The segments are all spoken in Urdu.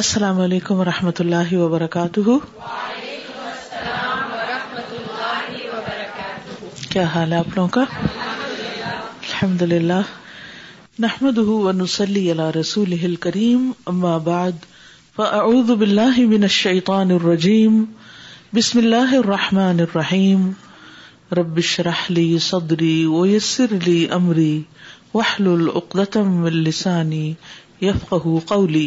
السلام علیکم و رحمۃ اللہ وبرکاتہ کیا حال ہے آپ لوگوں کا الحمد للہ نحمد رسول کریم اما بعد فاعوذ باللہ من الشیطان الرجیم بسم اللہ الرحمٰن الرحیم رب ربش رحلی صدری و یسر علی عمری وحل العقت السانی یفق قولی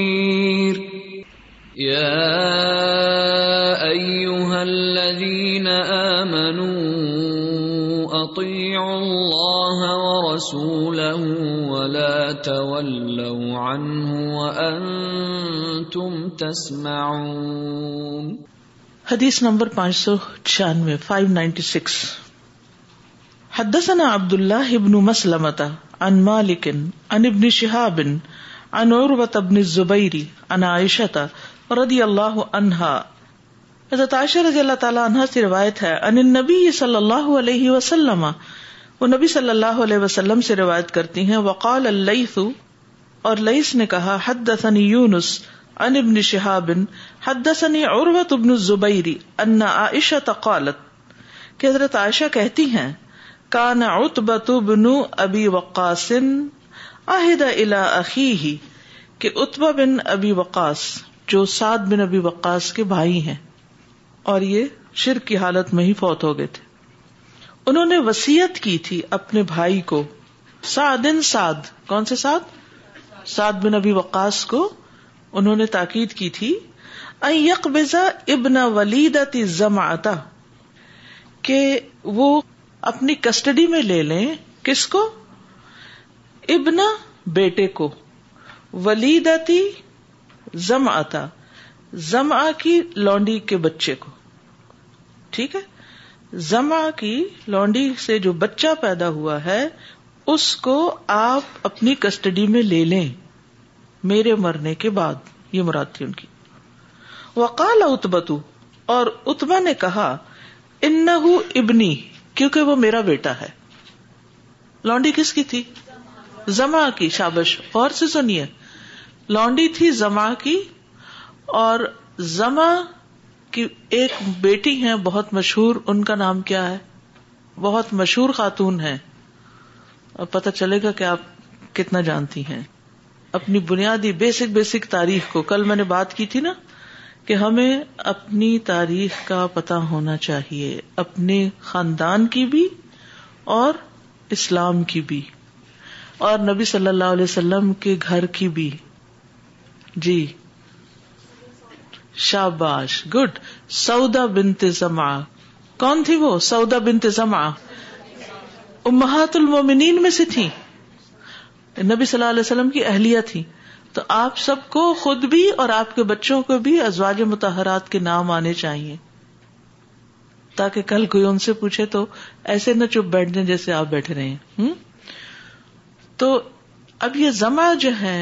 حدیس نمبر پانچ سو چھیانوے فائیو نائنٹی سکس حدسنا عبد اللہ ہبن مسلمتا ان مالکن انبنی شہابن انور عن عائشة رضی اللہ عنہا حضرت عائشہ رضی اللہ تعالیٰ عنہ سے روایت ہے ان نبی صلی اللہ علیہ وسلم وہ نبی صلی اللہ علیہ وسلم سے روایت کرتی ہیں وقال اللیث اور لئیس نے کہا حدثنی یونس ان ابن شہاب حدثنی عروت ابن الزبیری ان عائشہ تقالت کہ حضرت عائشہ کہتی ہیں کان عتبت بن ابی وقاص عہد الى اخیہ کہ عتبہ بن ابی وقاص جو سعد بن ابی وقاص کے بھائی ہیں اور یہ شرک کی حالت میں ہی فوت ہو گئے تھے انہوں نے وسیعت کی تھی اپنے بھائی کو سعد کون سے سعد سعد بن ابی وقاص کو انہوں نے تاکید کی تھی یکزا ابن ولیدتی زماتا کہ وہ اپنی کسٹڈی میں لے لیں کس کو ابن بیٹے کو ولیدتی زم آتا زم آ کی لانڈی کے بچے کو ٹھیک ہے زما کی لانڈی سے جو بچہ پیدا ہوا ہے اس کو آپ اپنی کسٹڈی میں لے لیں میرے مرنے کے بعد یہ مراد تھی ان کی وقال اتبتو اور اتبا نے کہا ان ابنی کیونکہ وہ میرا بیٹا ہے لانڈی کس کی تھی زما کی شابش اور سے سنیے لونڈی تھی زما کی اور زما کی ایک بیٹی ہے بہت مشہور ان کا نام کیا ہے بہت مشہور خاتون ہے اور پتا چلے گا کہ آپ کتنا جانتی ہیں اپنی بنیادی بیسک بیسک تاریخ کو کل میں نے بات کی تھی نا کہ ہمیں اپنی تاریخ کا پتا ہونا چاہیے اپنے خاندان کی بھی اور اسلام کی بھی اور نبی صلی اللہ علیہ وسلم کے گھر کی بھی جی شاباش گڈ سودا زما کون تھی وہ سودا زما امہات المومنین میں سے تھی نبی صلی اللہ علیہ وسلم کی اہلیہ تھی تو آپ سب کو خود بھی اور آپ کے بچوں کو بھی ازواج متحرات کے نام آنے چاہیے تاکہ کل کوئی ان سے پوچھے تو ایسے نہ چپ بیٹھ جائیں جیسے آپ بیٹھے رہے ہیں تو اب یہ زما جو ہے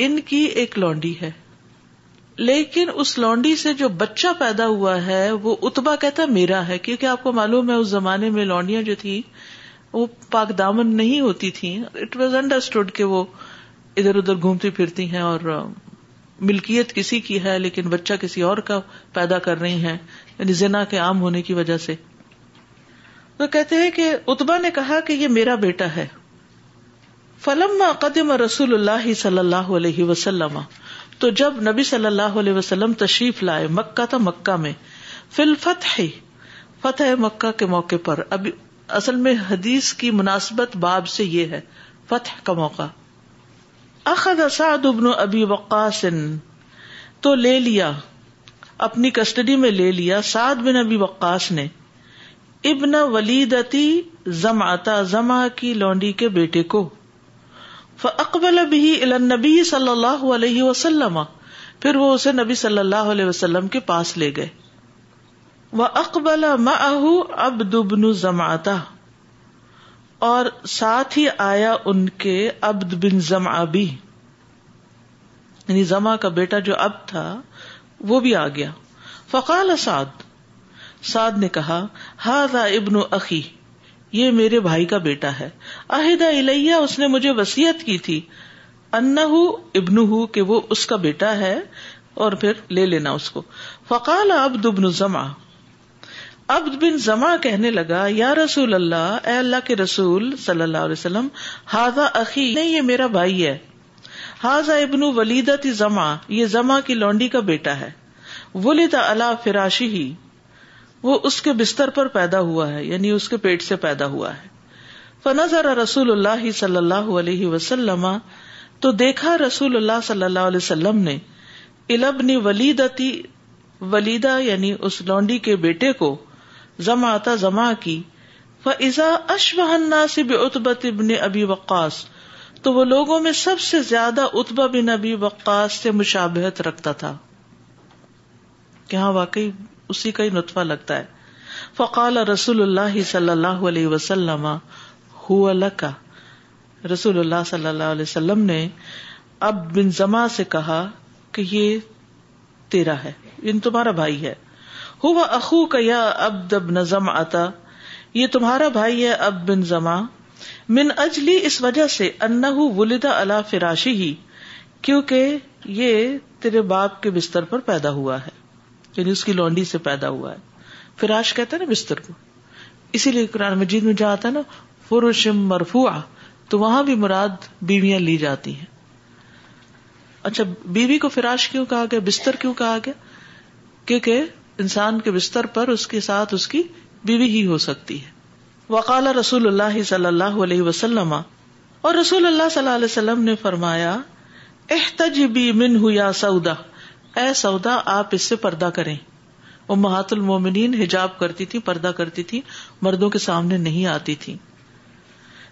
ان کی ایک لونڈی ہے لیکن اس لونڈی سے جو بچہ پیدا ہوا ہے وہ اتبا کہتا میرا ہے کیونکہ آپ کو معلوم ہے اس زمانے میں لانڈیاں جو تھی وہ پاک دامن نہیں ہوتی تھیں اٹ واز انڈرسٹوڈ کہ وہ ادھر ادھر گھومتی پھرتی ہیں اور ملکیت کسی کی ہے لیکن بچہ کسی اور کا پیدا کر رہی ہیں یعنی زنا کے عام ہونے کی وجہ سے تو کہتے ہیں کہ اتبا نے کہا کہ یہ میرا بیٹا ہے فلم قدم رسول اللہ صلی اللہ علیہ وسلم تو جب نبی صلی اللہ علیہ وسلم تشریف لائے مکہ تھا مکہ میں فل فتح فتح مکہ کے موقع پر اصل میں حدیث کی مناسبت باب سے یہ ہے فتح کا موقع سعد ابن ابی وقاص تو لے لیا اپنی کسٹڈی میں لے لیا سعد بن ابی وقاص نے ابن ولیدتی زمعتا زما کی لونڈی کے بیٹے کو اکبلبی صلی اللہ علیہ وسلم پھر وہ اسے نبی صلی اللہ علیہ وسلم کے پاس لے گئے وہ اکبلا مہ زماتا اور ساتھ ہی آیا ان کے ابد بن زما بھی یعنی زما کا بیٹا جو اب تھا وہ بھی آ گیا فقال سعد سعد نے کہا ابن اخی یہ میرے بھائی کا بیٹا ہے عہدہ الیہ اس نے مجھے وسیعت کی تھی انا ابن کہ وہ اس کا بیٹا ہے اور پھر لے لینا اس کو فقال عبد ابن زما عبد بن زما کہنے لگا یا رسول اللہ اے اللہ کے رسول صلی اللہ علیہ وسلم ہاضا نہیں یہ میرا بھائی ہے ہاضا ابن ابنو زما یہ زما کی لونڈی کا بیٹا ہے ولید اللہ فراشی ہی وہ اس کے بستر پر پیدا ہوا ہے یعنی اس کے پیٹ سے پیدا ہوا ہے رسول اللہ اللہ صلی علیہ وسلم تو دیکھا رسول اللہ صلی اللہ علیہ وسلم نے البنی ولیدہ یعنی اس لونڈی کے بیٹے کو زما زما کی ابی وقاص سے وہ لوگوں میں سب سے زیادہ اتبا بن ابی وقاص سے مشابہت رکھتا تھا واقعی اسی کا ہی نتفا لگتا ہے فقال رسول اللہ صلی اللہ علیہ وسلم کا رسول اللہ صلی اللہ علیہ وسلم نے اب بن زما سے کہا کہ یہ تیرا ہے یعنی تمہارا بھائی ہے اخو کا یا اب دب نظم آتا یہ تمہارا بھائی ہے اب بن زما من اجلی اس وجہ سے انا ولدا اللہ فراشی ہی کیونکہ یہ تیرے باپ کے بستر پر پیدا ہوا ہے یعنی اس کی لونڈی سے پیدا ہوا ہے فراش کہتے نا بستر کو اسی لیے قرآن مجید میں جہاں آتا ہے نا فرشم مرفوا تو وہاں بھی مراد بیویاں لی جاتی ہیں اچھا بیوی کو فراش کیوں کہا گیا بستر کیوں کہا گیا کیونکہ انسان کے بستر پر اس کے ساتھ اس کی بیوی ہی ہو سکتی ہے وقال رسول اللہ صلی اللہ علیہ وسلم اور رسول اللہ صلی اللہ علیہ وسلم نے فرمایا احتجبی من یا سعودہ اے سودا آپ اس سے پردہ کریں وہ المومنین حجاب کرتی تھی پردہ کرتی تھی مردوں کے سامنے نہیں آتی تھی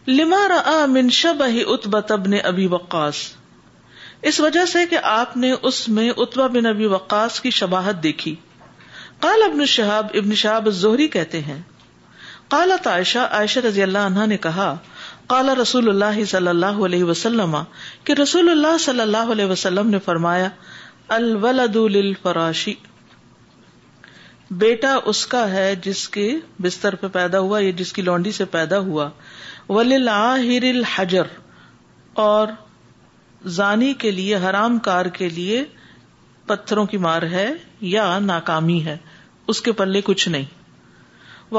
لما را من اتبا وقاص اس وجہ سے کہ آپ نے اس میں اتبا بن ابی وقاص کی شباہت دیکھی ابن شہاب ابن شہاب زہری کہتے ہیں کالا تائشہ عائشہ رضی اللہ عنہ نے کہا کالا رسول اللہ صلی اللہ علیہ وسلم کہ رسول اللہ صلی اللہ علیہ وسلم نے فرمایا الولد للفراشی بیٹا اس کا ہے جس کے بستر پہ پیدا ہوا یا جس کی لونڈی سے پیدا ہوا الحجر اور زانی کے لیے حرام کار کے لیے پتھروں کی مار ہے یا ناکامی ہے اس کے پلے کچھ نہیں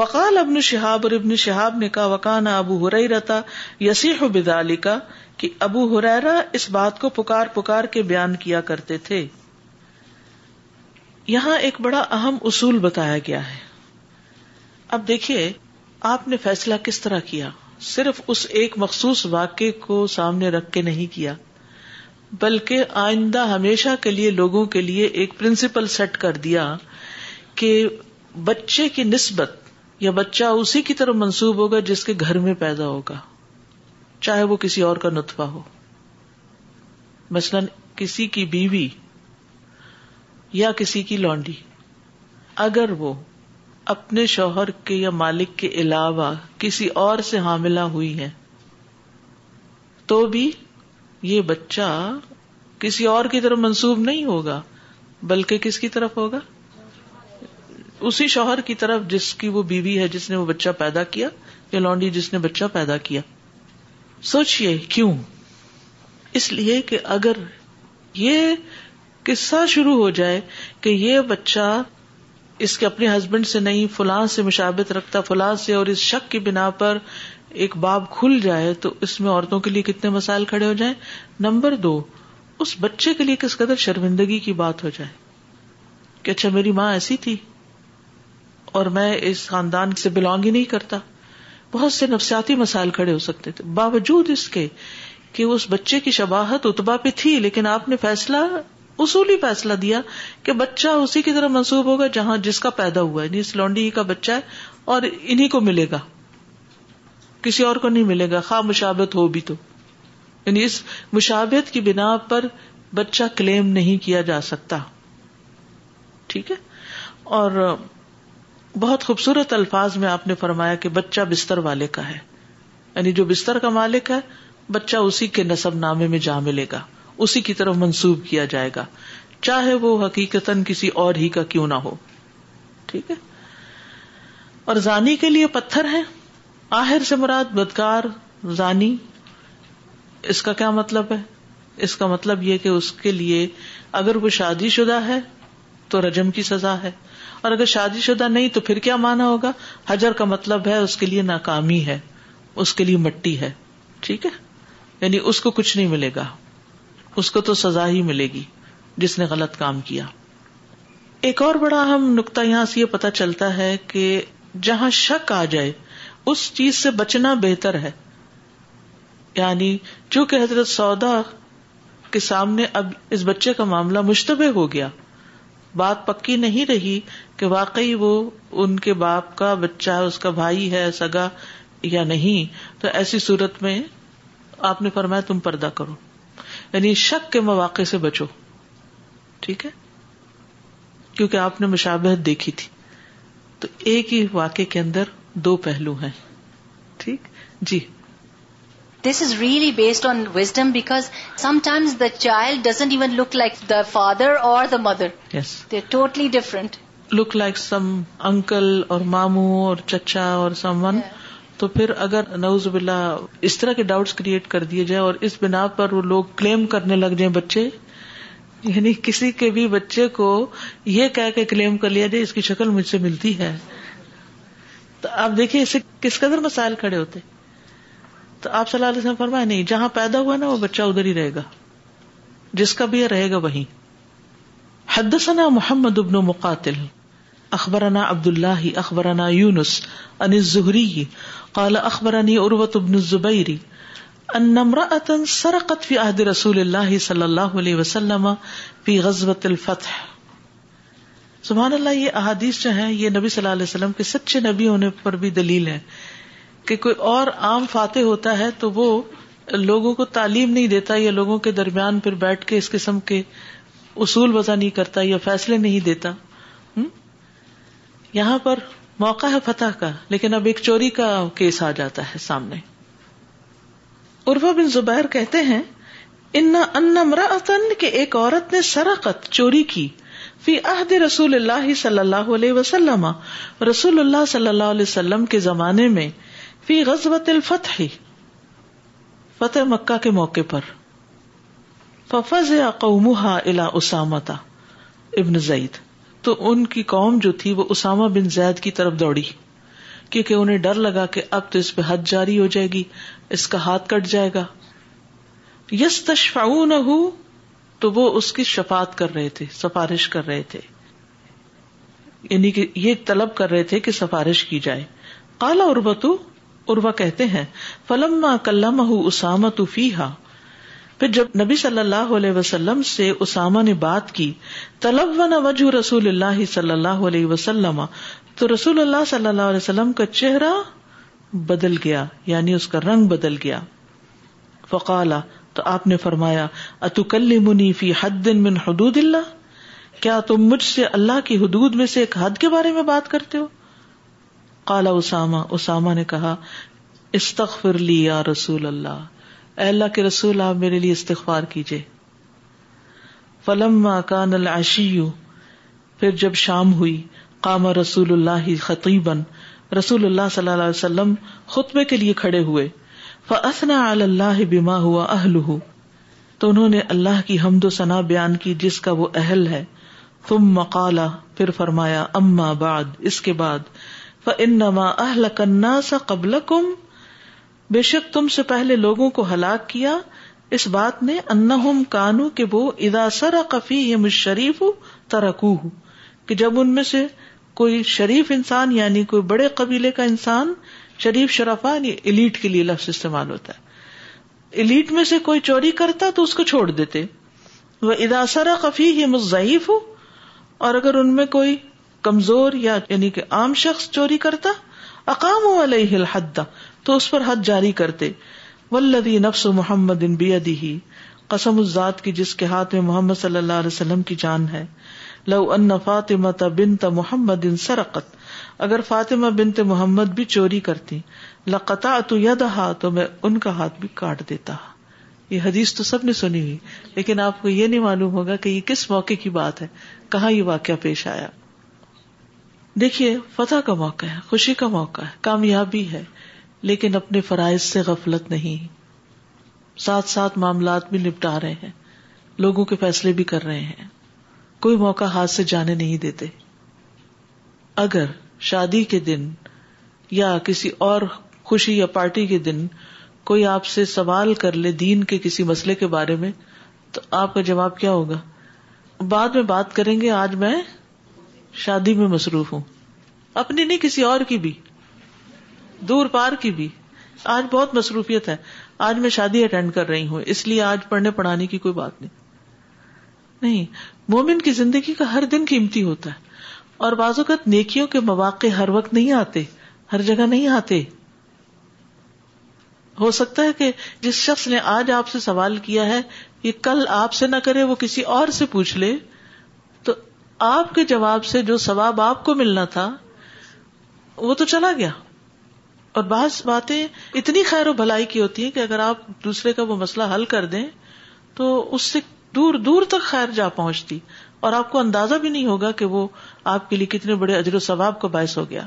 وقال ابن شہاب اور ابن شہاب نے کہا وکان ابو ہرئی رتا یسیح بدالی کا کہ ابو ہریرا اس بات کو پکار پکار کے بیان کیا کرتے تھے یہاں ایک بڑا اہم اصول بتایا گیا ہے اب دیکھیے آپ نے فیصلہ کس طرح کیا صرف اس ایک مخصوص واقعے کو سامنے رکھ کے نہیں کیا بلکہ آئندہ ہمیشہ کے لیے لوگوں کے لیے ایک پرنسپل سیٹ کر دیا کہ بچے کی نسبت یا بچہ اسی کی طرف منسوب ہوگا جس کے گھر میں پیدا ہوگا چاہے وہ کسی اور کا نطفہ ہو مثلاً کسی کی بیوی یا کسی کی لانڈی اگر وہ اپنے شوہر کے یا مالک کے علاوہ کسی اور سے حاملہ ہوئی ہے تو بھی یہ بچہ کسی اور کی طرف منسوب نہیں ہوگا بلکہ کس کی طرف ہوگا اسی شوہر کی طرف جس کی وہ بیوی ہے جس نے وہ بچہ پیدا کیا یا لانڈی جس نے بچہ پیدا کیا سوچئے کیوں اس لیے کہ اگر یہ قصہ شروع ہو جائے کہ یہ بچہ اس کے اپنے ہسبینڈ سے نہیں فلاں سے مشابت رکھتا فلاں سے اور اس شک کی بنا پر ایک باب کھل جائے تو اس میں عورتوں کے لیے کتنے مسائل کھڑے ہو جائیں نمبر دو اس بچے کے لیے کس قدر شرمندگی کی بات ہو جائے کہ اچھا میری ماں ایسی تھی اور میں اس خاندان سے بلانگ ہی نہیں کرتا بہت سے نفسیاتی مسائل کھڑے ہو سکتے تھے باوجود اس کے کہ اس بچے کی شباہت اتبا پہ تھی لیکن آپ نے فیصلہ اصولی فیصلہ دیا کہ بچہ اسی کی طرح منسوب ہوگا جہاں جس کا پیدا ہوا ہے یعنی اس لونڈی کا بچہ ہے اور انہیں کو ملے گا کسی اور کو نہیں ملے گا خواہ مشابت ہو بھی تو یعنی اس مشابت کی بنا پر بچہ کلیم نہیں کیا جا سکتا ٹھیک ہے اور بہت خوبصورت الفاظ میں آپ نے فرمایا کہ بچہ بستر والے کا ہے یعنی جو بستر کا مالک ہے بچہ اسی کے نصب نامے میں جا ملے گا اسی کی طرف منسوب کیا جائے گا چاہے وہ حقیقت کسی اور ہی کا کیوں نہ ہو ٹھیک ہے اور زانی کے لیے پتھر ہے آہر سے مراد بدکار زانی اس کا کیا مطلب ہے اس کا مطلب یہ کہ اس کے لیے اگر وہ شادی شدہ ہے تو رجم کی سزا ہے اور اگر شادی شدہ نہیں تو پھر کیا مانا ہوگا حجر کا مطلب ہے اس کے لیے ناکامی ہے اس کے لیے مٹی ہے ٹھیک ہے یعنی اس کو کچھ نہیں ملے گا اس کو تو سزا ہی ملے گی جس نے غلط کام کیا ایک اور بڑا اہم نقطہ یہاں سے یہ پتا چلتا ہے کہ جہاں شک آ جائے اس چیز سے بچنا بہتر ہے یعنی چونکہ حضرت سودا کے سامنے اب اس بچے کا معاملہ مشتبہ ہو گیا بات پکی نہیں رہی کہ واقعی وہ ان کے باپ کا بچہ اس کا بھائی ہے سگا یا نہیں تو ایسی صورت میں آپ نے فرمایا تم پردہ کرو یعنی شک کے مواقع سے بچو ٹھیک ہے کیونکہ آپ نے مشابہت دیکھی تھی تو ایک ہی واقعے کے اندر دو پہلو ہیں ٹھیک جی this is really based on wisdom because some times the child doesn't even look like the father اور the mother yes totally different look like some uncle اور ماموں اور چچا اور سم ون تو پھر اگر نوز بلا اس طرح کے ڈاؤٹ کریٹ کر دیے جائیں اور اس بنا پر وہ لوگ کلیم کرنے لگ جائیں بچے یعنی کسی کے بھی بچے کو یہ کہہ کے کلیم کر لیا جائے اس کی شکل مجھ سے ملتی ہے تو آپ دیکھیے اسے کس قدر مسائل کھڑے ہوتے تو آپ صلی اللہ علیہ وسلم فرمائے نہیں جہاں پیدا ہوا نا وہ بچہ ادھر ہی رہے گا جس کا بھی یہ رہے گا وہیں حدثنا محمد ابن مقاتل اخبرنا عبد اللہ اخبرنا یونس ان الزہری قال اخبرني اروت ابن الزبير ان امرأة سرقت في عهد رسول الله صلی اللہ علیہ وسلم في غزوة الفتح سبحان اللہ یہ احادیث جو ہیں یہ نبی صلی اللہ علیہ وسلم کے سچے نبی ہونے پر بھی دلیل ہے کہ کوئی اور عام فاتح ہوتا ہے تو وہ لوگوں کو تعلیم نہیں دیتا یا لوگوں کے درمیان پھر بیٹھ کے اس قسم کے اصول وضع نہیں کرتا یا فیصلے نہیں دیتا یہاں پر موقع ہے فتح کا لیکن اب ایک چوری کا کیس آ جاتا ہے سامنے عرو بن زبیر کہتے ہیں ان کے ایک عورت نے سرقت چوری کی فی عہد رسول اللہ صلی اللہ علیہ وسلم رسول اللہ صلی اللہ علیہ وسلم کے زمانے میں فی غزبت الفتح فتح مکہ کے موقع پر ففز قومها الا اسامتا ابن زید تو ان کی قوم جو تھی وہ اسامہ بن زید کی طرف دوڑی کیونکہ انہیں ڈر لگا کہ اب تو اس پہ حد جاری ہو جائے گی اس کا ہاتھ کٹ جائے گا یس تشفاؤ نہ ہو تو وہ اس کی شفات کر رہے تھے سفارش کر رہے تھے یعنی کہ یہ طلب کر رہے تھے کہ سفارش کی جائے کالا تو اروا کہتے ہیں فلم کلام اسامہ تو فی ہا پھر جب نبی صلی اللہ علیہ وسلم سے اسامہ نے بات کی تلون و رسول اللہ صلی اللہ علیہ وسلم تو رسول اللہ صلی اللہ علیہ وسلم کا چہرہ بدل گیا یعنی اس کا رنگ بدل گیا فقالا تو آپ نے فرمایا منی فی حد دن من حدود اللہ کیا تم مجھ سے اللہ کی حدود میں سے ایک حد کے بارے میں بات کرتے ہو کالا اسامہ اسامہ نے کہا استخر یا رسول اللہ اے اللہ کے رسول آپ میرے لیے استغفار کیجیے فلم پھر جب شام ہوئی کام رسول اللہ خطیبن رسول اللہ صلی اللہ علیہ وسلم خطبے کے لیے کھڑے ہوئے فسنا اللہ بیما ہوا اہل تو انہوں نے اللہ کی حمد و ثنا بیان کی جس کا وہ اہل ہے تم مقالا پھر فرمایا اما باد اس کے بعد ف انل کنا سا قبل کم بے شک تم سے پہلے لوگوں کو ہلاک کیا اس بات نے کانو کہ وہ ادا اداسر کفی ترکو کہ جب ان میں سے کوئی شریف انسان یعنی کوئی بڑے قبیلے کا انسان شریف شرفا یعنی الیٹ کے لیے لفظ استعمال ہوتا ہے الیٹ میں سے کوئی چوری کرتا تو اس کو چھوڑ دیتے وہ سر کفی یہ مضعیف ہوں اور اگر ان میں کوئی کمزور یا یعنی کہ عام شخص چوری کرتا اقام تو اس پر حد جاری کرتے ولدی نفس محمد ان قسم اس ذات کی جس کے ہاتھ میں محمد صلی اللہ علیہ وسلم کی جان ہے لو ان فاطمہ محمد ان سرقت اگر فاطمہ بن تو محمد بھی چوری کرتی لقتا تو دا تو میں ان کا ہاتھ بھی کاٹ دیتا یہ حدیث تو سب نے سنی ہوئی لیکن آپ کو یہ نہیں معلوم ہوگا کہ یہ کس موقع کی بات ہے کہاں یہ واقعہ پیش آیا دیکھیے فتح کا موقع ہے خوشی کا موقع ہے کامیابی ہے لیکن اپنے فرائض سے غفلت نہیں ساتھ ساتھ معاملات بھی نپٹا رہے ہیں لوگوں کے فیصلے بھی کر رہے ہیں کوئی موقع ہاتھ سے جانے نہیں دیتے اگر شادی کے دن یا کسی اور خوشی یا پارٹی کے دن کوئی آپ سے سوال کر لے دین کے کسی مسئلے کے بارے میں تو آپ کا جواب کیا ہوگا بعد میں بات کریں گے آج میں شادی میں مصروف ہوں اپنی نہیں کسی اور کی بھی دور پار کی بھی آج بہت مصروفیت ہے آج میں شادی اٹینڈ کر رہی ہوں اس لیے آج پڑھنے پڑھانے کی کوئی بات نہیں نہیں مومن کی زندگی کا ہر دن قیمتی ہوتا ہے اور بعض اوقات نیکیوں کے مواقع ہر وقت نہیں آتے ہر جگہ نہیں آتے ہو سکتا ہے کہ جس شخص نے آج آپ سے سوال کیا ہے یہ کل آپ سے نہ کرے وہ کسی اور سے پوچھ لے تو آپ کے جواب سے جو سواب آپ کو ملنا تھا وہ تو چلا گیا اور بعض باتیں اتنی خیر و بھلائی کی ہوتی ہیں کہ اگر آپ دوسرے کا وہ مسئلہ حل کر دیں تو اس سے دور دور تک خیر جا پہنچتی اور آپ کو اندازہ بھی نہیں ہوگا کہ وہ آپ کے لیے کتنے بڑے اجر و ثواب کا باعث ہو گیا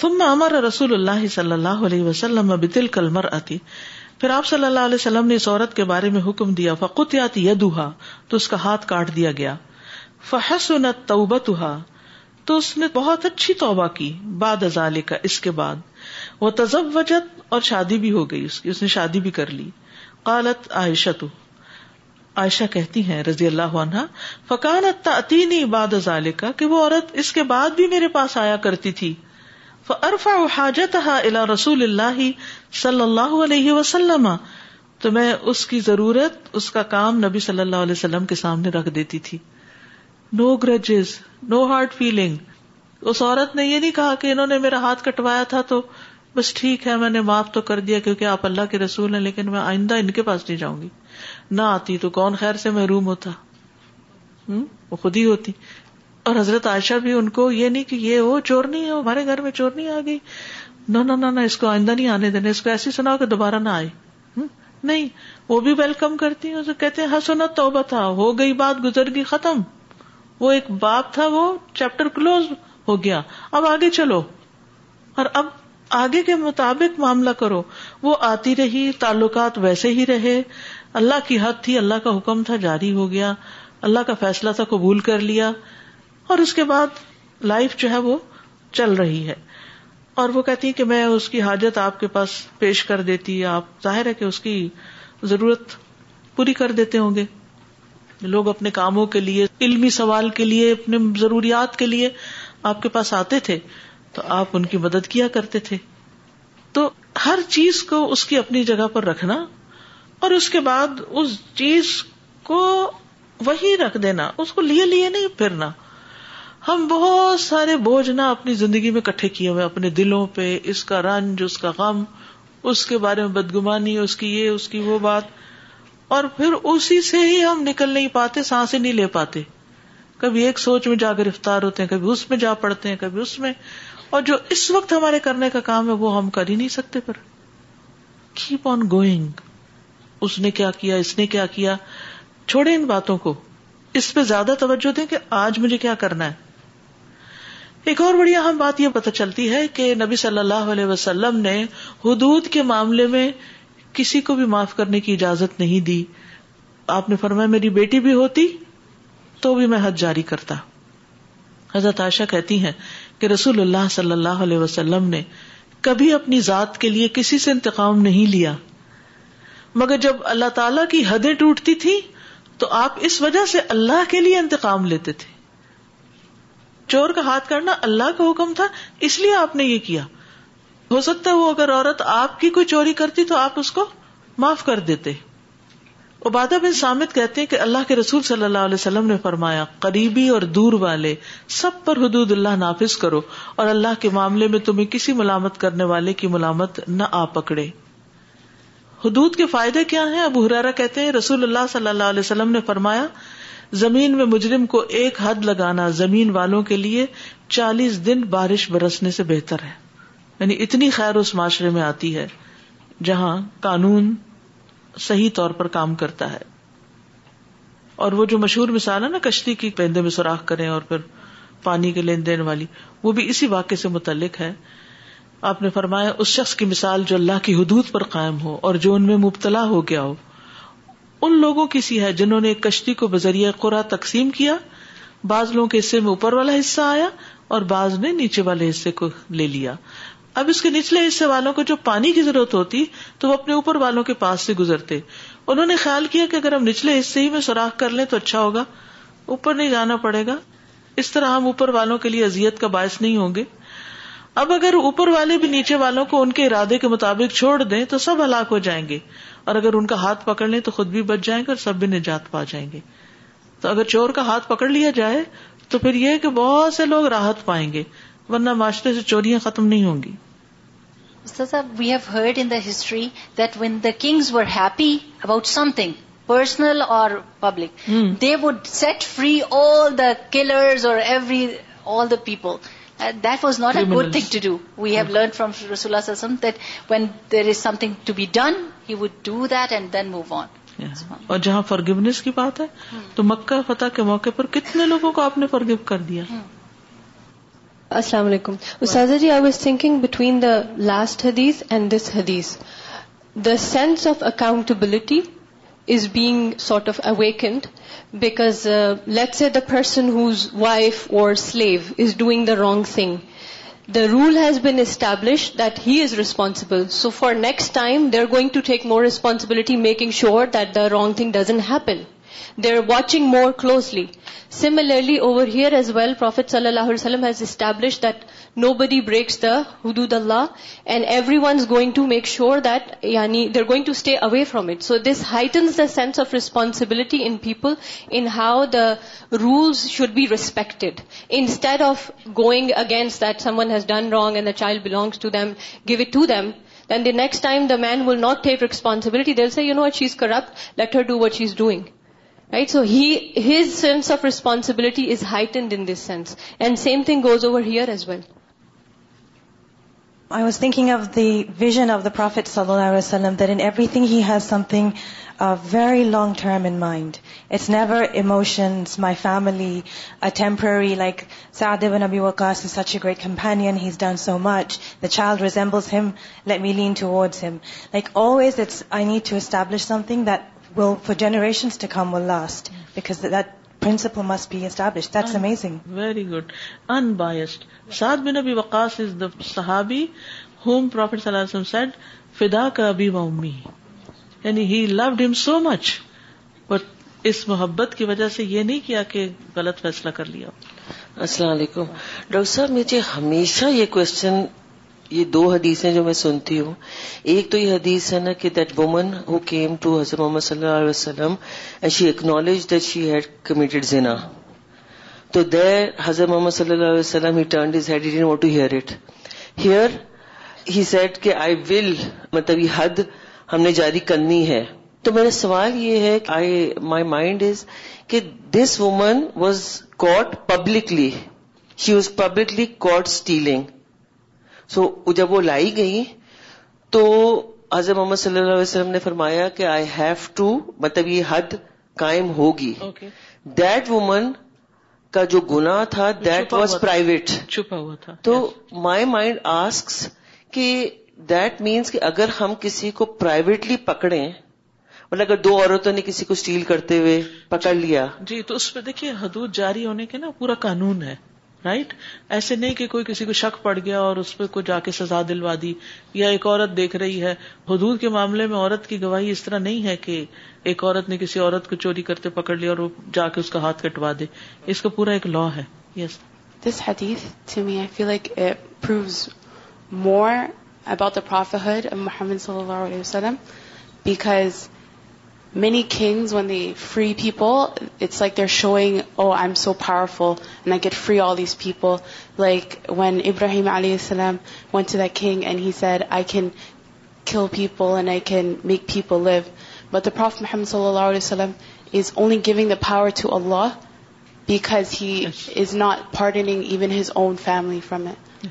ثم امر رسول اللہ صلی اللہ علیہ وسلم بتل کلمر آتی پھر آپ صلی اللہ علیہ وسلم نے اس عورت کے بارے میں حکم دیا فقت یا تو اس کا ہاتھ کاٹ دیا گیا فحسنت توبتها تو اس نے بہت اچھی توبہ کی بعد ازالے کا اس کے بعد وہ تزب وجت اور شادی بھی ہو گئی اس کی اس نے شادی بھی کر لی قالت عائشہ تو عائشہ کہتی ہیں رضی اللہ عنہ فکانت تا بعد باد کا کہ وہ عورت اس کے بعد بھی میرے پاس آیا کرتی تھی عرف حاجت الى رسول اللہ صلی اللہ علیہ وسلم تو میں اس کی ضرورت اس کا کام نبی صلی اللہ علیہ وسلم کے سامنے رکھ دیتی تھی no grudges no hard feeling اس عورت نے یہ نہیں کہا کہ انہوں نے میرا ہاتھ کٹوایا تھا تو بس ٹھیک ہے میں نے معاف تو کر دیا کیونکہ آپ اللہ کے رسول ہیں لیکن میں آئندہ ان کے پاس نہیں جاؤں گی نہ آتی تو کون خیر سے محروم ہوتا وہ خود ہی ہوتی اور حضرت عائشہ بھی ان کو یہ نہیں کہ یہ ہو چور نہیں ہے ہمارے گھر میں چور نہیں آ گئی نہ نہ اس کو آئندہ نہیں آنے دینا اس کو ایسی سناؤ کہ دوبارہ نہ آئے نہیں وہ بھی ویلکم کرتی کہتے ہیں ہاں سنا توبہ تھا ہو گئی بات گزر گئی ختم وہ ایک باپ تھا وہ چیپٹر کلوز ہو گیا اب آگے چلو اور اب آگے کے مطابق معاملہ کرو وہ آتی رہی تعلقات ویسے ہی رہے اللہ کی حد تھی اللہ کا حکم تھا جاری ہو گیا اللہ کا فیصلہ تھا قبول کر لیا اور اس کے بعد لائف جو ہے وہ چل رہی ہے اور وہ کہتی کہ میں اس کی حاجت آپ کے پاس پیش کر دیتی آپ ظاہر ہے کہ اس کی ضرورت پوری کر دیتے ہوں گے لوگ اپنے کاموں کے لیے علمی سوال کے لیے اپنے ضروریات کے لیے آپ کے پاس آتے تھے تو آپ ان کی مدد کیا کرتے تھے تو ہر چیز کو اس کی اپنی جگہ پر رکھنا اور اس کے بعد اس چیز کو وہی رکھ دینا اس کو لیے لیے نہیں پھرنا ہم بہت سارے بوجھ نہ اپنی زندگی میں کٹھے کیے ہوئے اپنے دلوں پہ اس کا رنج اس کا غم اس کے بارے میں بدگمانی اس کی یہ اس کی وہ بات اور پھر اسی سے ہی ہم نکل نہیں پاتے سانسیں نہیں لے پاتے کبھی ایک سوچ میں جا گرفتار ہوتے ہیں کبھی اس میں جا پڑتے ہیں کبھی اس میں اور جو اس وقت ہمارے کرنے کا کام ہے وہ ہم کر ہی نہیں سکتے پر کیپ آن گوئنگ اس نے کیا کیا کیا کیا اس نے چھوڑے ان باتوں کو اس پہ زیادہ توجہ دیں کہ آج مجھے کیا کرنا ہے ایک اور بڑی اہم بات یہ پتہ چلتی ہے کہ نبی صلی اللہ علیہ وسلم نے حدود کے معاملے میں کسی کو بھی معاف کرنے کی اجازت نہیں دی آپ نے فرمایا میری بیٹی بھی ہوتی تو بھی میں حد جاری کرتا حضرت عائشہ کہتی ہیں کہ رسول اللہ صلی اللہ علیہ وسلم نے کبھی اپنی ذات کے لیے کسی سے انتقام نہیں لیا مگر جب اللہ تعالی کی حدیں ٹوٹتی تھی تو آپ اس وجہ سے اللہ کے لیے انتقام لیتے تھے چور کا ہاتھ کرنا اللہ کا حکم تھا اس لیے آپ نے یہ کیا ہو سکتا ہے وہ اگر عورت آپ کی کوئی چوری کرتی تو آپ اس کو معاف کر دیتے عبادہ بن سامد کہتے ہیں کہ اللہ کے رسول صلی اللہ علیہ وسلم نے فرمایا قریبی اور دور والے سب پر حدود اللہ نافذ کرو اور اللہ کے معاملے میں تمہیں کسی ملامت کرنے والے کی ملامت نہ آ پکڑے حدود کے فائدے کیا ہیں اب ہرارا کہتے ہیں رسول اللہ صلی اللہ علیہ وسلم نے فرمایا زمین میں مجرم کو ایک حد لگانا زمین والوں کے لیے چالیس دن بارش برسنے سے بہتر ہے یعنی اتنی خیر اس معاشرے میں آتی ہے جہاں قانون صحیح طور پر کام کرتا ہے اور وہ جو مشہور مثال ہے نا کشتی کی پیندے میں سوراخ کریں اور پھر پانی کے لین دین والی وہ بھی اسی واقعے سے متعلق ہے آپ نے فرمایا اس شخص کی مثال جو اللہ کی حدود پر قائم ہو اور جو ان میں مبتلا ہو گیا ہو ان لوگوں کی سی ہے جنہوں نے کشتی کو بذریعہ قرا تقسیم کیا بعض لوگوں کے حصے میں اوپر والا حصہ آیا اور بعض نے نیچے والے حصے کو لے لیا اب اس کے نچلے حصے والوں کو جو پانی کی ضرورت ہوتی تو وہ اپنے اوپر والوں کے پاس سے گزرتے انہوں نے خیال کیا کہ اگر ہم نچلے حصے ہی میں سوراخ کر لیں تو اچھا ہوگا اوپر نہیں جانا پڑے گا اس طرح ہم اوپر والوں کے لیے ازیت کا باعث نہیں ہوں گے اب اگر اوپر والے بھی نیچے والوں کو ان کے ارادے کے مطابق چھوڑ دیں تو سب ہلاک ہو جائیں گے اور اگر ان کا ہاتھ پکڑ لیں تو خود بھی بچ جائیں گے اور سب بھی نجات پا جائیں گے تو اگر چور کا ہاتھ پکڑ لیا جائے تو پھر یہ کہ بہت سے لوگ راحت پائیں گے ورنہ معاشرے سے چوریاں ختم نہیں ہوں گی صاحب we have heard in history that when the kings were happy about some thing personal اور public they would set free all the killers اور every all the people that was not a good thing to do we have learn from رسول that when there is some thing to be done he would do that and then move on اور جہاں فرگیونیس کی بات ہے hmm. تو مکہ فتح کے موقع پر کتنے لوگوں کو آپ نے فرگیو کر دیا hmm. Assalamu alaikum. Ustazah ji, I was thinking between the last hadith and this hadith, the sense of accountability is being sort of awakened because uh, let's say the person whose wife or slave is doing the wrong thing. The rule has been established that he is responsible. So for next time, they're going to take more responsibility, making sure that the wrong thing doesn't happen. They are watching more closely similarly over here as well prophet صلی اللہ علیہ وسلم ہیز اسٹبلش دیٹ نو بدی بریکس دا حدود اللہ and every one is going to make sure that یعنی they are going to stay away from it so this heightens the sense of responsibility in people in how the rules should be respected instead of going against that someone has done wrong and the child belongs to them give it to them then the next time the man will not take responsibility دل say you know what she is corrupt let her do what she is doing right so has sense of responsibility is heightened in sense and same thing goes over here as well I was think of the vision of the prophet صلی اللہ علیہ وسلم that in every thing has some thing a very long term in mind it's never emotion my family a temporary like ساد و نبی وکاس such a great companion has done so much the child resembles him let me lead towards him like always it's I need to establish some thing that will, for generations to come, will last because that principle must be established. That's Un amazing. Very good. Unbiased. Yes. Saad bin Abi Waqas is the Sahabi whom Prophet ﷺ said, Fidaka Abi wa ummi. And he loved him so much. But اس محبت کی وجہ سے یہ نہیں کیا کہ غلط فیصلہ کر لیا السلام علیکم ڈاکٹر صاحب مجھے ہمیشہ یہ کوشچن یہ دو حدیثیں جو میں سنتی ہوں ایک تو یہ حدیث ہے نا کہ that woman who came to Hazrat Muhammad صلی اللہ علیہ وسلم and she acknowledge that she had committed زنا تو دیر حضرت محمد صلی اللہ علیہ وسلم he had want to hear it here he said کہ آئی ول مطلب یہ حد ہم نے جاری کرنی ہے تو میرا سوال یہ ہے آئی مائی مائنڈ از کہ this woman was caught publicly she was publicly caught stealing so so, جب وہ لائی گئی تو حضرت محمد صلی اللہ علیہ وسلم نے فرمایا کہ آئی ہیو ٹو مطلب یہ حد قائم ہوگی دیٹ وومن کا جو گنا تھا دیٹ واز پرائیویٹ چھپا ہوا تھا تو مائی مائنڈ آسک کہ دیٹ مینس کہ اگر ہم کسی کو پرائیویٹلی پکڑے مطلب اگر دو عورتوں نے کسی کو اسٹیل کرتے ہوئے پکڑ جی۔ لیا جی تو اس پہ دیکھیے حدود جاری ہونے کے نا پورا قانون ہے رائٹ ایسے نہیں کہ کوئی کسی کو شک پڑ گیا اور اس پہ کوئی جا کے سزا دلوا دی یا ایک عورت دیکھ رہی ہے حدود کے معاملے میں عورت کی گواہی اس طرح نہیں ہے کہ ایک عورت نے کسی عورت کو چوری کرتے پکڑ لیا اور وہ جا کے اس کا ہاتھ کٹوا دے اس کا پورا ایک لا ہے یس دس حدیث like many kings when they free people it's like they're showing oh I am so powerful I get free all these people like when Ibrahim علیہ السلام went to the king and he said I can kill people and I can make people live but the فرف Muhammad صلی اللہ علیہ وسلم is only giving the power to because he is not parting even his own family from it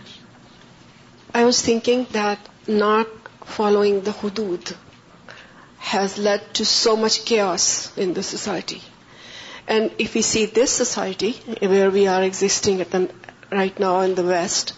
I was thinking that not following the حدود has led to so much chaos in the society. And if we see this society, where we are existing right now in the West,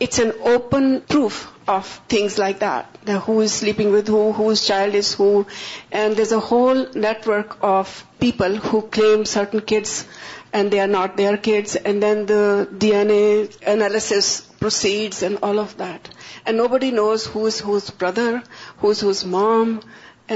it's an open proof of things like that. The who is sleeping with whose child is who. And there's a whole network of people who claim certain kids and they are not their kids. And then the DNA analysis proceeds and all of that. And nobody knows who is whose brother, who is whose mom,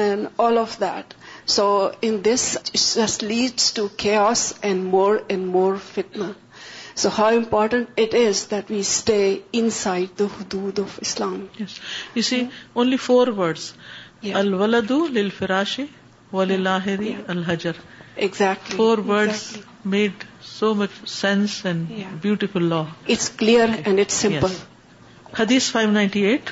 and all of that so in this جس leads to case and more and more fitness so how important it is that we stay inside the حد of Islam you see only four words الد لاشی ولی لاہ اجر exact four words made so much sense and beautiful law it's clear and it's simple حدیس five ninety at